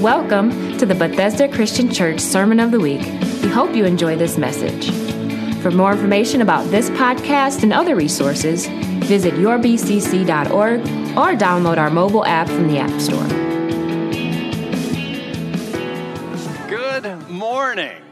Welcome to the Bethesda Christian Church Sermon of the Week. We hope you enjoy this message. For more information about this podcast and other resources, visit yourbcc.org or download our mobile app from the App Store. Good morning.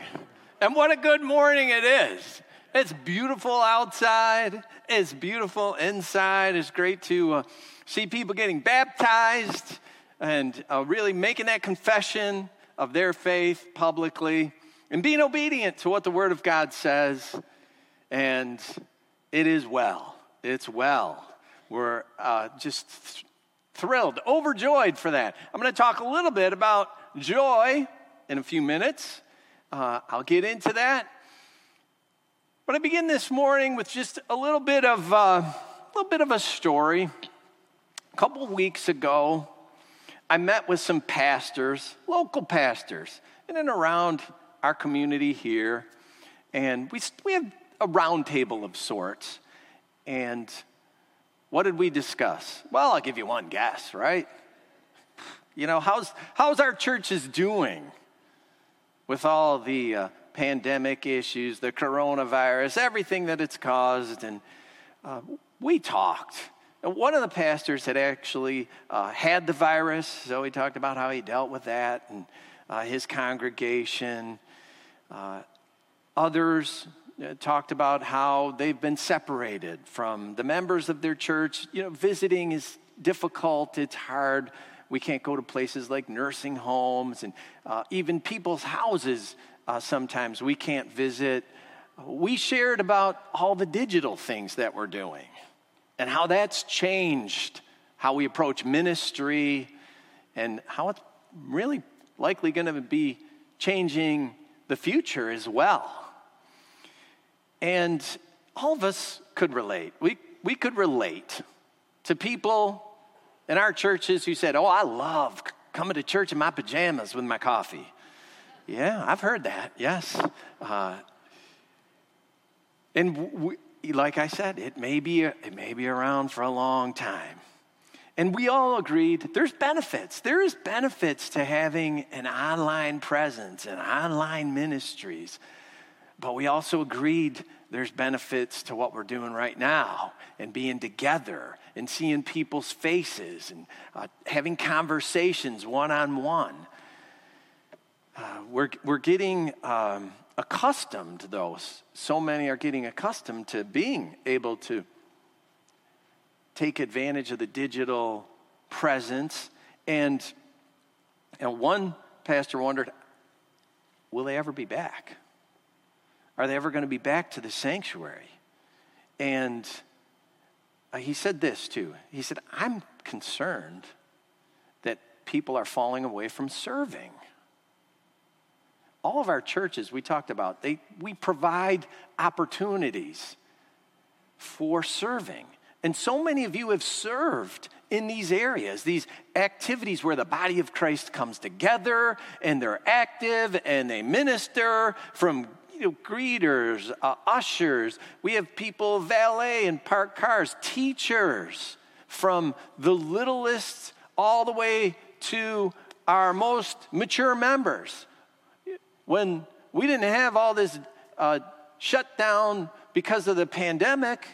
And what a good morning it is. It's beautiful outside, it's beautiful inside. It's great to uh, see people getting baptized and uh, really making that confession of their faith publicly and being obedient to what the Word of God says. And it is well. It's well. We're uh, just th- thrilled, overjoyed for that. I'm going to talk a little bit about joy in a few minutes. Uh, I'll get into that. But I begin this morning with just a little bit of uh, a little bit of a story. A couple weeks ago, I met with some pastors, local pastors, in and around our community here. And we, we have a roundtable of sorts. And what did we discuss? Well, I'll give you one guess, right? You know, how's, how's our churches doing with all the uh, pandemic issues, the coronavirus, everything that it's caused? And uh, we talked. One of the pastors had actually uh, had the virus, so he talked about how he dealt with that and uh, his congregation. Uh, others uh, talked about how they've been separated from the members of their church. You know, visiting is difficult, it's hard. We can't go to places like nursing homes and uh, even people's houses uh, sometimes we can't visit. We shared about all the digital things that we're doing and how that's changed how we approach ministry and how it's really likely going to be changing the future as well. And all of us could relate. We, we could relate to people in our churches who said, Oh, I love coming to church in my pajamas with my coffee. Yeah, I've heard that, yes. Uh, and we, like I said, it may be it may be around for a long time. And we all agreed there's benefits. There is benefits to having an online presence and online ministries. But we also agreed there's benefits to what we're doing right now and being together and seeing people's faces and uh, having conversations one on one. We're, we're getting um, accustomed, though. So many are getting accustomed to being able to take advantage of the digital presence. And, and one pastor wondered, will they ever be back? Are they ever going to be back to the sanctuary? And uh, he said this too. He said, I'm concerned that people are falling away from serving all of our churches we talked about, they, we provide opportunities for serving. And so many of you have served in these areas, these activities where the body of Christ comes together and they're active and they minister from you know, greeters, uh, ushers. We have people valet and park cars, teachers from the littlest all the way to our most mature members when we didn't have all this uh, shutdown because of the pandemic,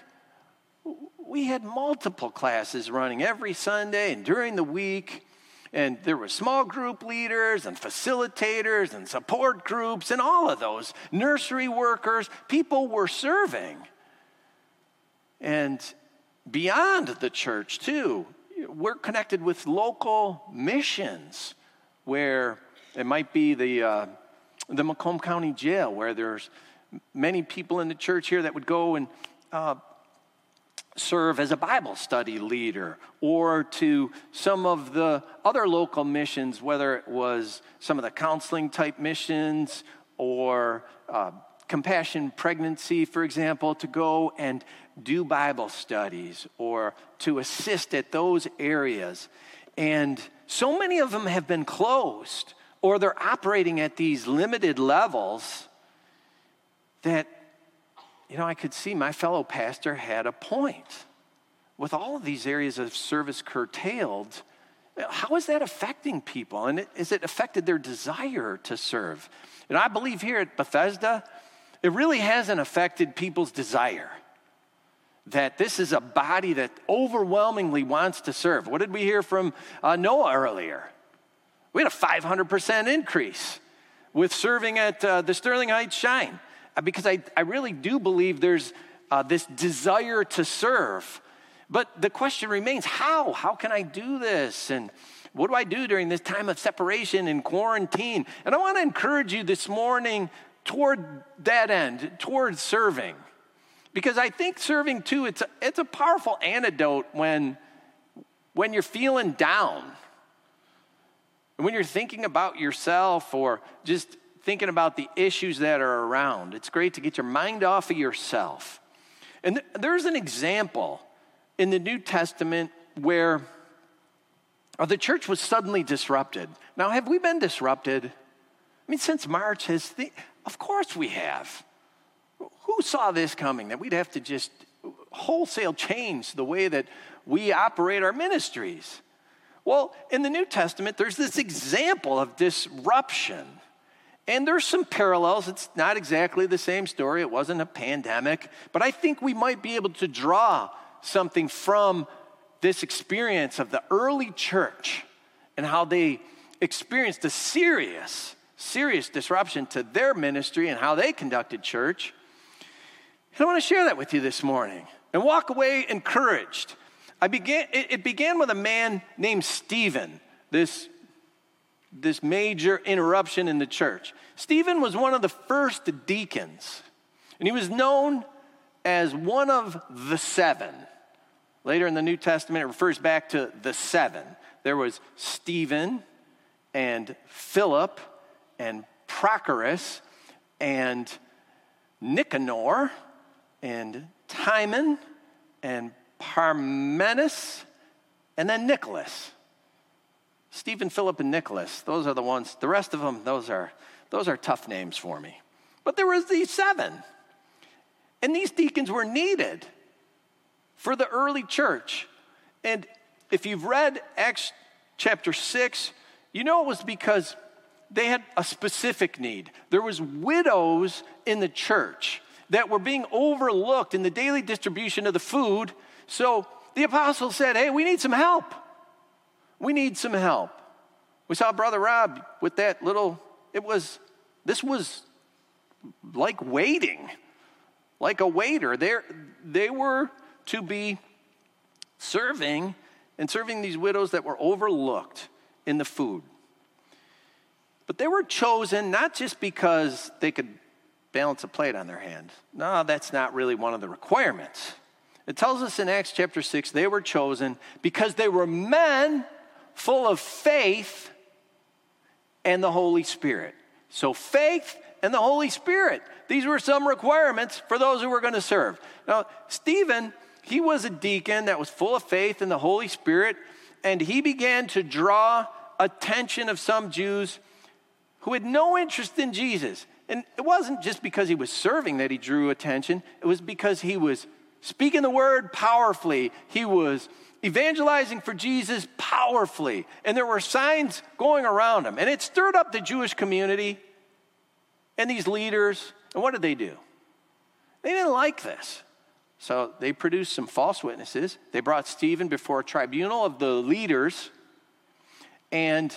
we had multiple classes running every Sunday and during the week. And there were small group leaders and facilitators and support groups and all of those, nursery workers. People were serving. And beyond the church, too, we're connected with local missions where it might be the uh, the Macomb County Jail, where there's many people in the church here that would go and uh, serve as a Bible study leader, or to some of the other local missions, whether it was some of the counseling type missions or uh, compassion pregnancy, for example, to go and do Bible studies or to assist at those areas. And so many of them have been closed or they're operating at these limited levels that, you know, I could see my fellow pastor had a point. With all of these areas of service curtailed, How is that affecting people? And has it affected their desire to serve? And I believe here at Bethesda, it really hasn't affected people's desire. That this is a body that overwhelmingly wants to serve. What did we hear from uh, Noah earlier? We had a 500% increase with serving at uh, the Sterling Heights Shine uh, because I, I really do believe there's uh, this desire to serve but the question remains how? How can I do this? And what do I do during this time of separation and quarantine? And I want to encourage you this morning toward that end, toward serving. Because I think serving too, it's a, it's a powerful antidote when, when you're feeling down. And when you're thinking about yourself or just thinking about the issues that are around, it's great to get your mind off of yourself. And th- there's an example in the New Testament where uh, the church was suddenly disrupted. Now, have we been disrupted? I mean, since March, has the, of course we have. Who saw this coming? That we'd have to just wholesale change the way that we operate our ministries. Well, in the New Testament, there's this example of disruption. And there's some parallels. It's not exactly the same story. It wasn't a pandemic. But I think we might be able to draw something from this experience of the early church and how they experienced a serious, serious disruption to their ministry and how they conducted church. And I want to share that with you this morning and walk away encouraged. I began, it began with a man named Stephen, this, this major interruption in the church. Stephen was one of the first deacons, and he was known as one of the seven. Later in the New Testament, it refers back to the seven. There was Stephen and Philip and Prochorus and Nicanor and Timon and Parmenas and then Nicholas. Stephen, Philip, and Nicholas. Those are the ones. The rest of them, those are those are tough names for me. But there was these seven. And these deacons were needed for the early church. And if you've read Acts chapter 6, you know it was because they had a specific need. There was widows in the church that were being overlooked in the daily distribution of the food. So the apostles said, "Hey, we need some help. We need some help." We saw brother Rob with that little it was this was like waiting. Like a waiter. They they were to be serving and serving these widows that were overlooked in the food. But they were chosen not just because they could balance a plate on their hand. No, that's not really one of the requirements. It tells us in Acts chapter 6 they were chosen because they were men full of faith and the Holy Spirit. So, faith and the Holy Spirit. These were some requirements for those who were going to serve. Now, Stephen he was a deacon that was full of faith in the Holy Spirit, and he began to draw attention of some Jews who had no interest in Jesus. And it wasn't just because he was serving that he drew attention, it was because he was speaking the word powerfully. He was evangelizing for Jesus powerfully. And there were signs going around him. And it stirred up the Jewish community and these leaders. And what did they do? They didn't like this. So they produced some false witnesses. They brought Stephen before a tribunal of the leaders, and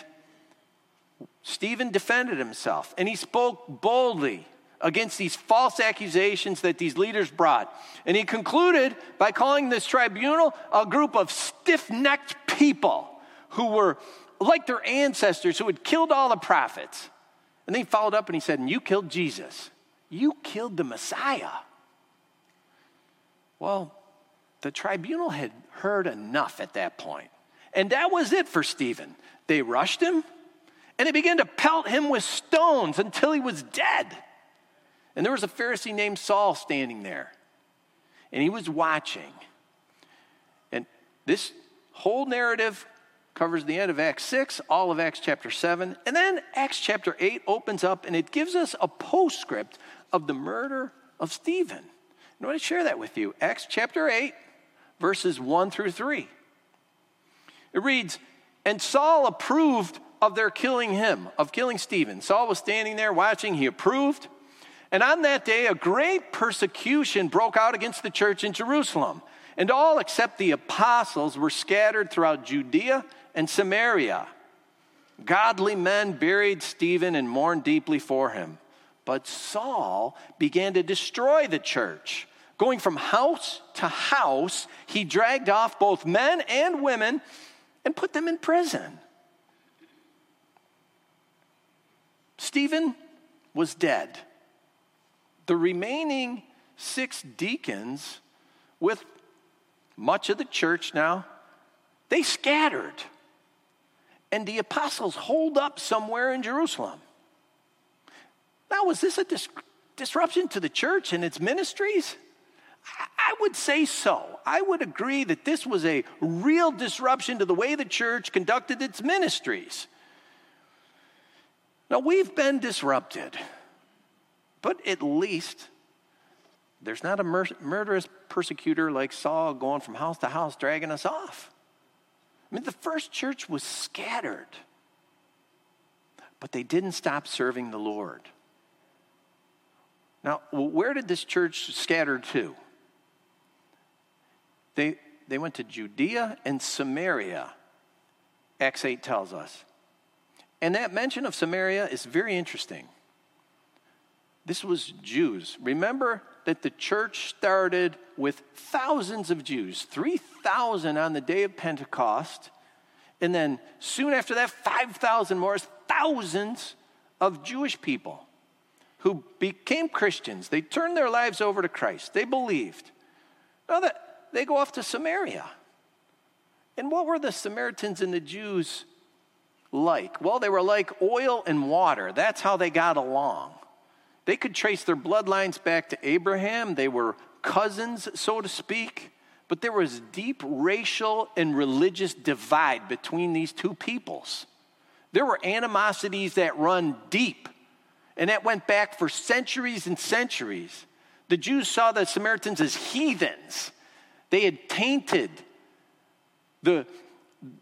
Stephen defended himself and he spoke boldly against these false accusations that these leaders brought. And he concluded by calling this tribunal a group of stiff necked people who were like their ancestors who had killed all the prophets. And then he followed up and he said, And you killed Jesus. You killed the Messiah. Well, the tribunal had heard enough at that point. And that was it for Stephen. They rushed him and they began to pelt him with stones until he was dead. And there was a Pharisee named Saul standing there. And he was watching. And this whole narrative covers the end of Acts 6, all of Acts chapter 7. And then Acts chapter 8 opens up and it gives us a postscript of the murder of Stephen. I want to share that with you. Acts chapter 8, verses 1 through 3. It reads, And Saul approved of their killing him, of killing Stephen. Saul was standing there watching, he approved. And on that day, a great persecution broke out against the church in Jerusalem. And all except the apostles were scattered throughout Judea and Samaria. Godly men buried Stephen and mourned deeply for him. But Saul began to destroy the church. Going from house to house, he dragged off both men and women and put them in prison. Stephen was dead. The remaining six deacons, with much of the church now, they scattered. And the apostles holed up somewhere in Jerusalem. Now, was this a dis- disruption to the church and its ministries? I would say so. I would agree that this was a real disruption to the way the church conducted its ministries. Now, we've been disrupted, but at least there's not a mur- murderous persecutor like Saul going from house to house dragging us off. I mean, the first church was scattered, but they didn't stop serving the Lord. Now, where did this church scatter to? They, they went to Judea and Samaria, Acts 8 tells us. And that mention of Samaria is very interesting. This was Jews. Remember that the church started with thousands of Jews, 3,000 on the day of Pentecost. And then soon after that, 5,000 more, thousands of Jewish people who became Christians. They turned their lives over to Christ. They believed. Now that they go off to Samaria. And what were the Samaritans and the Jews like? Well, they were like oil and water. That's how they got along. They could trace their bloodlines back to Abraham. They were cousins, so to speak. But there was deep racial and religious divide between these two peoples. There were animosities that run deep and that went back for centuries and centuries. The Jews saw the Samaritans as heathens. They had tainted the,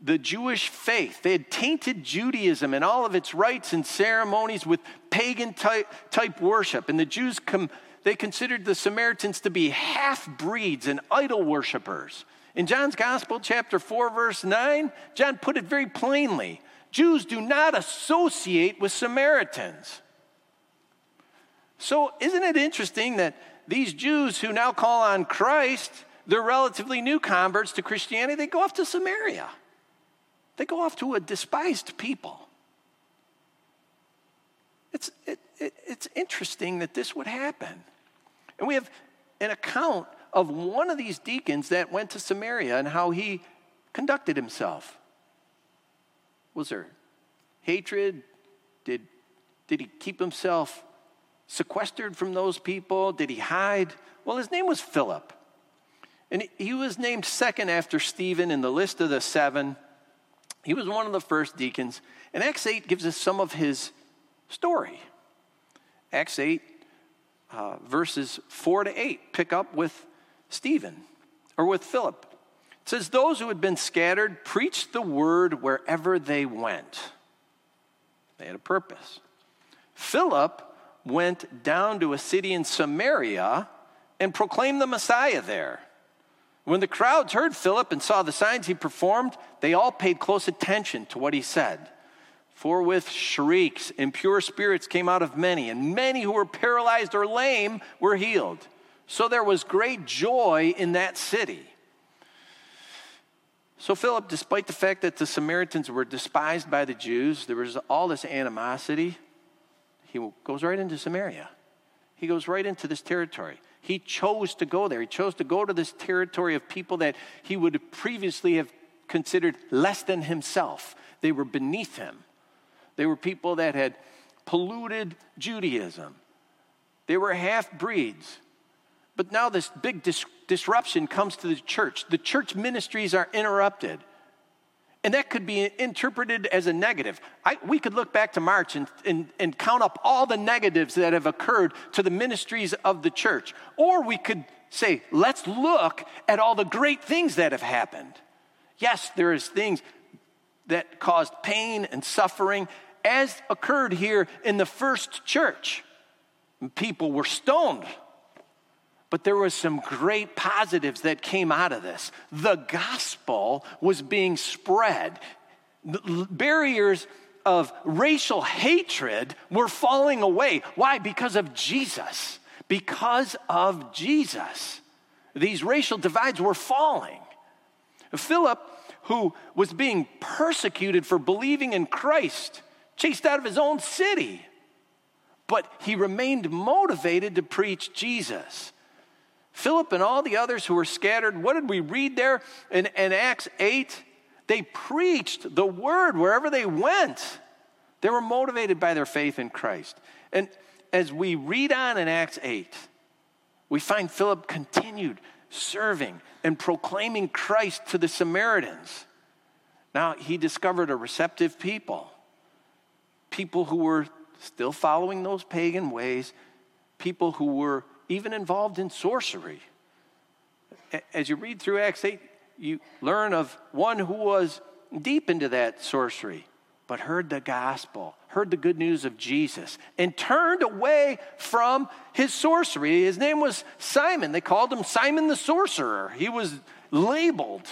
the Jewish faith. They had tainted Judaism and all of its rites and ceremonies with pagan type, type worship. And the Jews, com, they considered the Samaritans to be half breeds and idol worshippers. In John's Gospel, chapter 4, verse 9, John put it very plainly Jews do not associate with Samaritans. So, isn't it interesting that these Jews who now call on Christ, they're relatively new converts to Christianity, they go off to Samaria. They go off to a despised people. It's, it, it, it's interesting that this would happen. And we have an account of one of these deacons that went to Samaria and how he conducted himself. Was there hatred? Did, did he keep himself sequestered from those people? Did he hide? Well, his name was Philip. And he was named second after Stephen in the list of the seven. He was one of the first deacons. And Acts 8 gives us some of his story. Acts 8, uh, verses 4 to 8, pick up with Stephen or with Philip. It says, Those who had been scattered preached the word wherever they went. They had a purpose. Philip went down to a city in Samaria and proclaimed the Messiah there. When the crowds heard Philip and saw the signs he performed, they all paid close attention to what he said. For with shrieks, impure spirits came out of many, and many who were paralyzed or lame were healed. So there was great joy in that city. So, Philip, despite the fact that the Samaritans were despised by the Jews, there was all this animosity, he goes right into Samaria. He goes right into this territory. He chose to go there. He chose to go to this territory of people that he would previously have considered less than himself. They were beneath him. They were people that had polluted Judaism. They were half breeds. But now this big dis- disruption comes to the church. The church ministries are interrupted. And that could be interpreted as a negative. I, we could look back to March and, and, and count up all the negatives that have occurred to the ministries of the church. Or we could say, let's look at all the great things that have happened. Yes, there is things that caused pain and suffering, as occurred here in the first church. People were stoned. But there was some great positives that came out of this. The gospel was being spread. Barriers of racial hatred were falling away. Why? Because of Jesus. Because of Jesus. These racial divides were falling. Philip, who was being persecuted for believing in Christ, chased out of his own city, but he remained motivated to preach Jesus. Philip and all the others who were scattered, what did we read there in, in Acts 8? They preached the word wherever they went. They were motivated by their faith in Christ. And as we read on in Acts 8, we find Philip continued serving and proclaiming Christ to the Samaritans. Now, he discovered a receptive people, people who were still following those pagan ways, people who were even involved in sorcery. As you read through Acts 8, you learn of one who was deep into that sorcery, but heard the gospel, heard the good news of Jesus, and turned away from his sorcery. His name was Simon. They called him Simon the sorcerer. He was labeled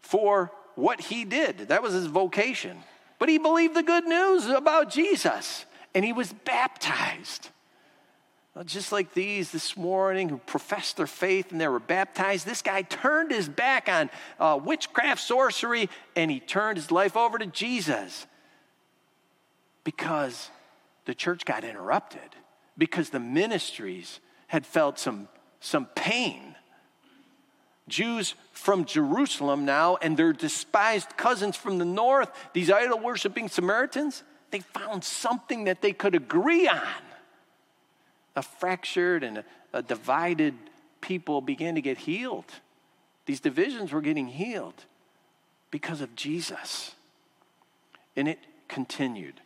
for what he did, that was his vocation. But he believed the good news about Jesus, and he was baptized. Just like these this morning who professed their faith and they were baptized, this guy turned his back on uh, witchcraft, sorcery, and he turned his life over to Jesus because the church got interrupted, because the ministries had felt some, some pain. Jews from Jerusalem now and their despised cousins from the north, these idol worshiping Samaritans, they found something that they could agree on a fractured and a, a divided people began to get healed. These divisions were getting healed because of Jesus. And it continued.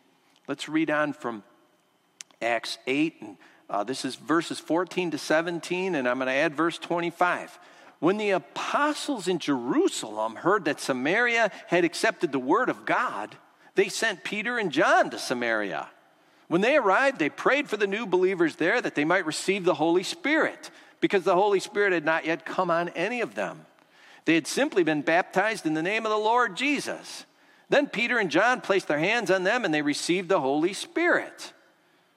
Let's read on from Acts 8, and uh, this is verses 14 to 17, and I'm going to add verse 25. When the apostles in Jerusalem heard that Samaria had accepted the word of God, they sent Peter and John to Samaria. When they arrived, they prayed for the new believers there that they might receive the Holy Spirit, because the Holy Spirit had not yet come on any of them. They had simply been baptized in the name of the Lord Jesus. Then Peter and John placed their hands on them and they received the Holy Spirit.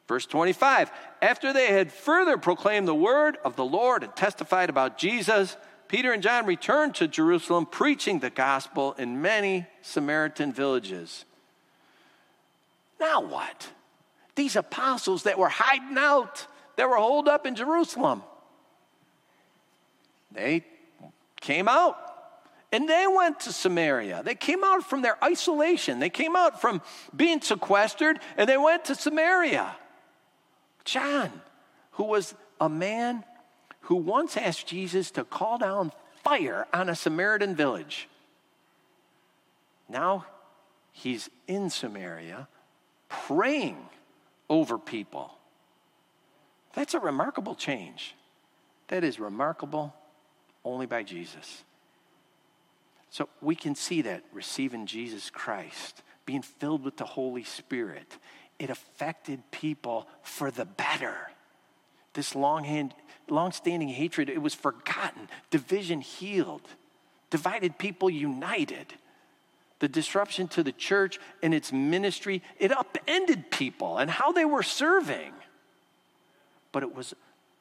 Verse 25 After they had further proclaimed the word of the Lord and testified about Jesus, Peter and John returned to Jerusalem preaching the gospel in many Samaritan villages. Now what? these apostles that were hiding out, that were holed up in Jerusalem. They came out and they went to Samaria. They came out from their isolation, they came out from being sequestered and they went to Samaria. John, who was a man who once asked Jesus to call down fire on a Samaritan village. Now he's in Samaria praying over people. That's a remarkable change. That is remarkable only by Jesus. So we can see that receiving Jesus Christ, being filled with the Holy Spirit, it affected people for the better. This long long-standing hatred, it was forgotten. Division healed. Divided people united the disruption to the church and its ministry, it upended people and how they were serving. But it was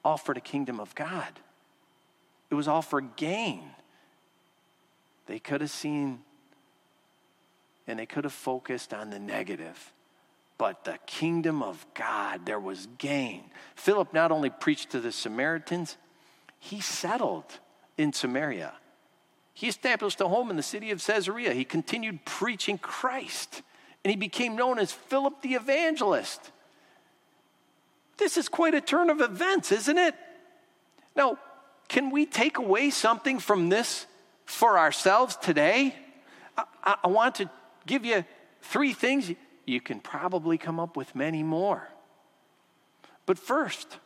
all for the kingdom of God, it was all for gain. They could have seen and they could have focused on the negative. But the kingdom of God, there was gain. Philip not only preached to the Samaritans, he settled in Samaria. He established a home in the city of Caesarea. He continued preaching Christ, and he became known as Philip the Evangelist. This is quite a turn of events, isn't it? Now, can we take away something from this for ourselves today? I, I, want to give you three things. You can probably come up with many more. But first,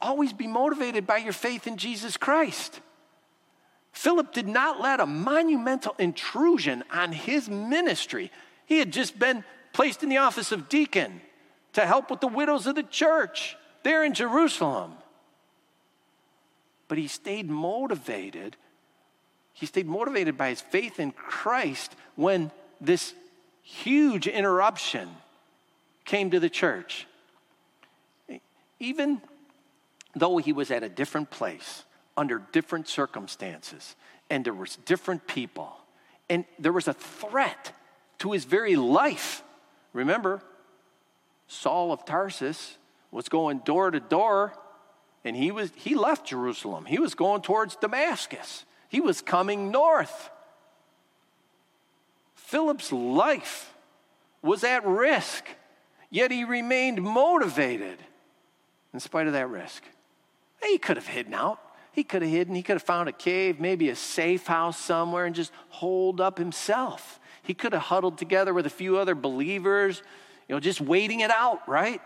always be motivated by your faith in Jesus Christ. Philip did not let a monumental intrusion on his ministry. He had just been placed in the office of deacon to help with the widows of the church there in Jerusalem. But he stayed motivated. He stayed motivated by his faith in Christ when this huge interruption came to the church. Even though he was at a different place, under different circumstances, and there was different people, and there was a threat to his very life. Remember, Saul of Tarsus was going door to door, and he was he left Jerusalem. He was going towards Damascus. He was coming north. Philip's life was at risk, yet he remained motivated in spite of that risk. He could have hidden out. He could have hidden. He could have found a cave, maybe a safe house somewhere, and just holed up himself. He could have huddled together with a few other believers, you know, just waiting it out, right?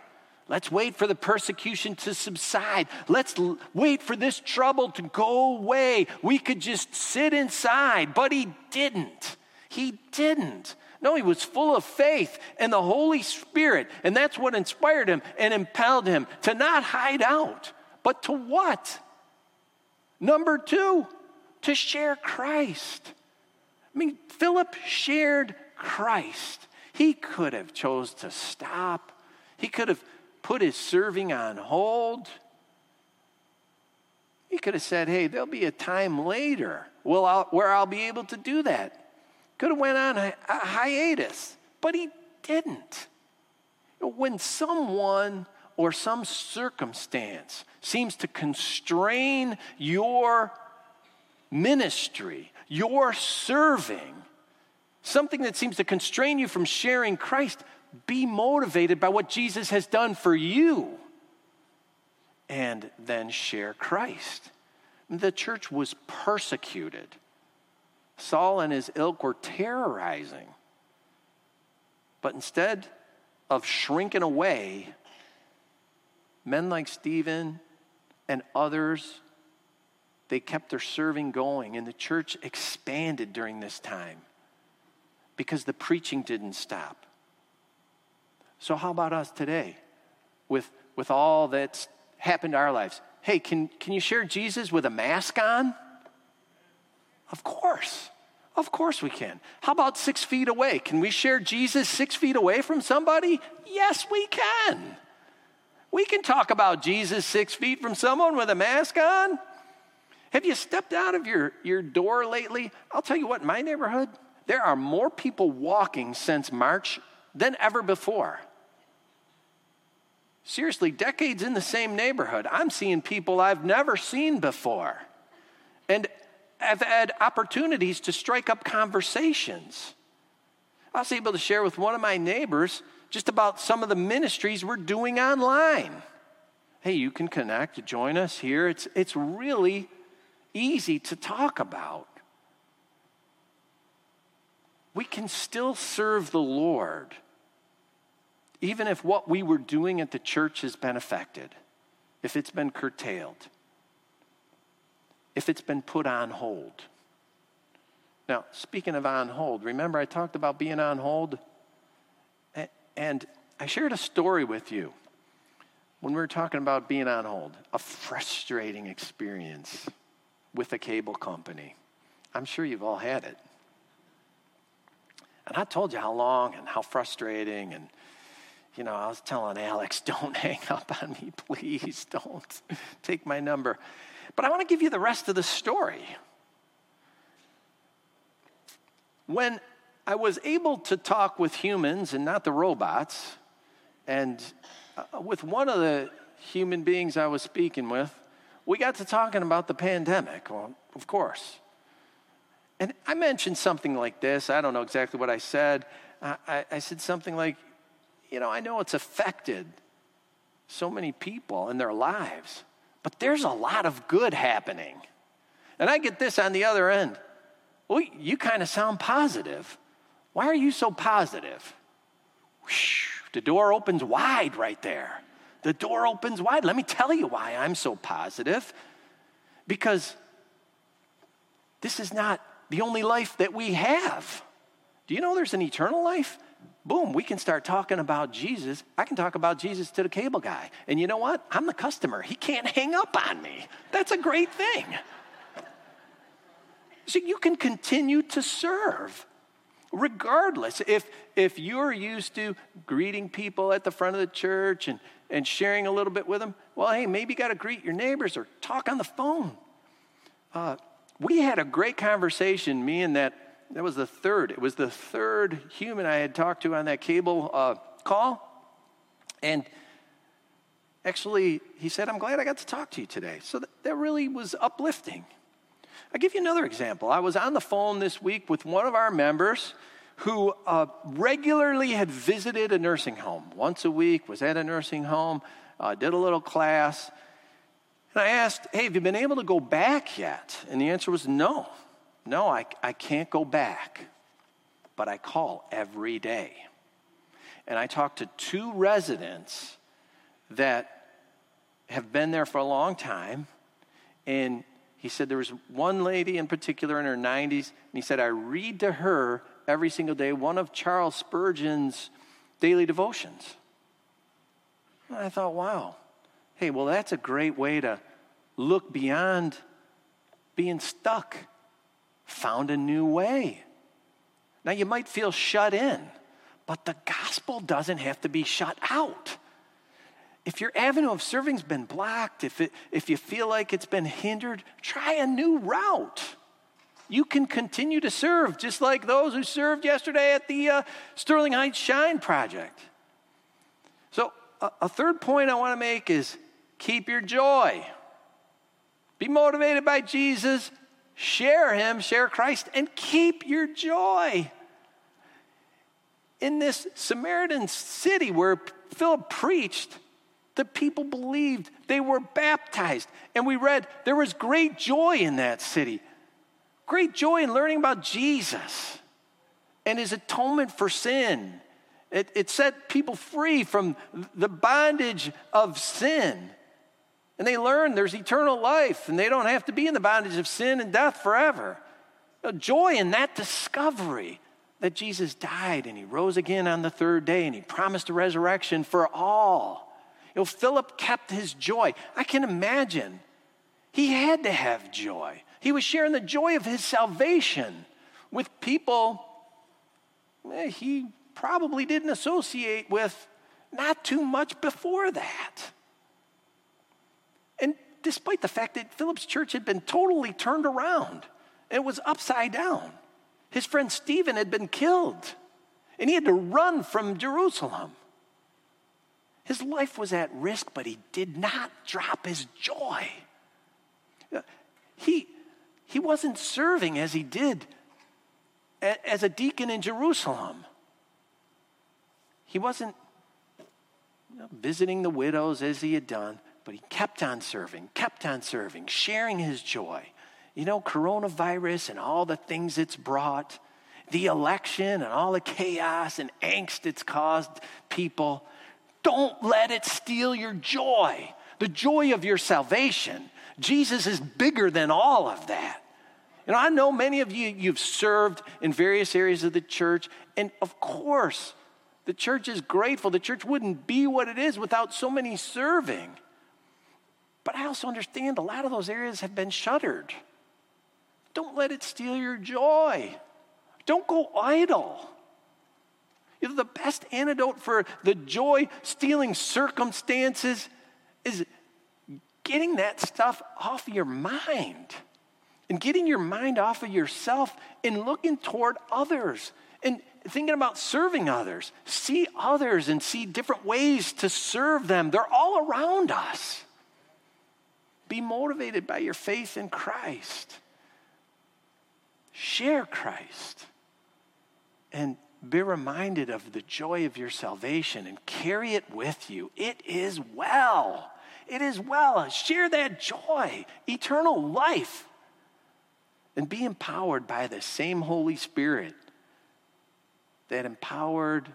Let's wait for the persecution to subside. Let's l- wait for this trouble to go away. We could just sit inside, but he didn't. He didn't. No, he was full of faith and the Holy Spirit, and that's what inspired him and impelled him to not hide out, but to what? Number two, to share Christ. I mean, Philip shared Christ. He could have chose to stop. He could have put his serving on hold. He could have said, "Hey, there'll be a time later where I'll be able to do that." Could have went on a, hiatus, but he didn't. When someone or some circumstance seems to constrain your ministry, your serving, something that seems to constrain you from sharing Christ, be motivated by what Jesus has done for you and then share Christ. The church was persecuted Saul and his ilk were terrorizing. But instead of shrinking away, men like Stephen and others, they kept their serving going, and the church expanded during this time because the preaching didn't stop. So, how about us today with, with all that's happened to our lives? Hey, can, can you share Jesus with a mask on? Of course. Of course we can. How about six feet away? Can we share Jesus six feet away from somebody? Yes, we can. We can talk about Jesus six feet from someone with a mask on. Have you stepped out of your, your door lately? I'll tell you what, in my neighborhood, there are more people walking since March than ever before. Seriously, decades in the same neighborhood, I'm seeing people I've never seen before. And have had opportunities to strike up conversations. I was able to share with one of my neighbors just about some of the ministries we're doing online. Hey, you can connect, join us here. It's, it's really easy to talk about. We can still serve the Lord, even if what we were doing at the church has been affected, if it's been curtailed if it's been put on hold. Now, speaking of on hold, remember I talked about being on hold? And I shared a story with you when we were talking about being on hold, a frustrating experience with a cable company. I'm sure you've all had it. And I told you how long and how frustrating. And, you know, I was telling Alex, don't hang up on me, please. Don't take my number. But I want to give you the rest of the story. When I was able to talk with humans and not the robots, and uh, with one of the human beings I was speaking with, we got to talking about the pandemic, well, of course. And I mentioned something like this. I don't know exactly what I said. I, I said something like, you know, I know it's affected so many people in their lives. But there's a lot of good happening. And I get this on the other end. Well, you kind of sound positive. Why are you so positive? Whoosh, the door opens wide right there. The door opens wide. Let me tell you why I'm so positive. Because this is not the only life that we have. Do you know there's an eternal life? Boom, we can start talking about Jesus. I can talk about Jesus to the cable guy. And you know what? I'm the customer. He can't hang up on me. That's a great thing. So you can continue to serve regardless. If, if you're used to greeting people at the front of the church and, and sharing a little bit with them, well, hey, maybe you got to greet your neighbors or talk on the phone. Uh, we had a great conversation, me and that, that was the third, it was the third human I had talked to on that cable uh, call. And actually, he said, I'm glad I got to talk to you today. So that, that really was uplifting. I'll give you another example. I was on the phone this week with one of our members who uh, regularly had visited a nursing home once a week, was at a nursing home, uh, did a little class. And I asked, Hey, have you been able to go back yet? And the answer was no. No, I, I can't go back. But I call every day. And I talked to two residents that have been there for a long time. And he said there was one lady in particular in her 90s, and he said, I read to her every single day one of Charles Spurgeon's daily devotions. And I thought, wow, hey, well, that's a great way to look beyond being stuck, found a new way. Now, you might feel shut in, but the gospel doesn't have to be shut out if your avenue of serving's been blocked, if, it, if you feel like it's been hindered, try a new route. You can continue to serve just like those who served yesterday at the uh, Sterling Heights Shine Project. So, a, a third point I want to make is keep your joy. Be motivated by Jesus, share Him, share Christ, and keep your joy. In this Samaritan city where Philip preached, the people believed, they were baptized. And we read there was great joy in that city. Great joy in learning about Jesus and his atonement for sin. It, it set people free from the bondage of sin. And they learn there's eternal life and they don't have to be in the bondage of sin and death forever. Joy in that discovery that Jesus died and he rose again on the third day and he promised a resurrection for all. You know, Philip kept his joy. I can imagine he had to have joy. He was sharing the joy of his salvation with people eh, he probably didn't associate with not too much before that. Despite the fact that Philip's church had been totally turned around, it was upside down. His friend Stephen had been killed, and he had to run from Jerusalem. His life was at risk, but he did not drop his joy. He, he wasn't serving as he did as a deacon in Jerusalem. He wasn't visiting the widows as he had done, but he kept on serving, kept on serving, sharing his joy. You know, coronavirus and all the things it's brought, the election and all the chaos and angst it's caused people. Don't let it steal your joy, the joy of your salvation. Jesus is bigger than all of that. You know, I know many of you, you've served in various areas of the church, and of course, the church is grateful. The church wouldn't be what it is without so many serving. But I also understand a lot of those areas have been shuttered. Don't let it steal your joy. Don't go idle. You know, the best antidote for the joy stealing circumstances is getting that stuff off your mind and getting your mind off of yourself and looking toward others and thinking about serving others. See others and see different ways to serve them. They're all around us. Be motivated by your faith in Christ. Share Christ. And be reminded of the joy of your salvation and carry it with you. It is well. It is well. Share that joy, eternal life, and be empowered by the same Holy Spirit that empowered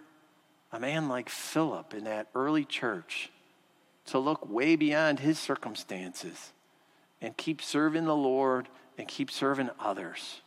a man like Philip in that early church to look way beyond his circumstances and keep serving the Lord and keep serving others.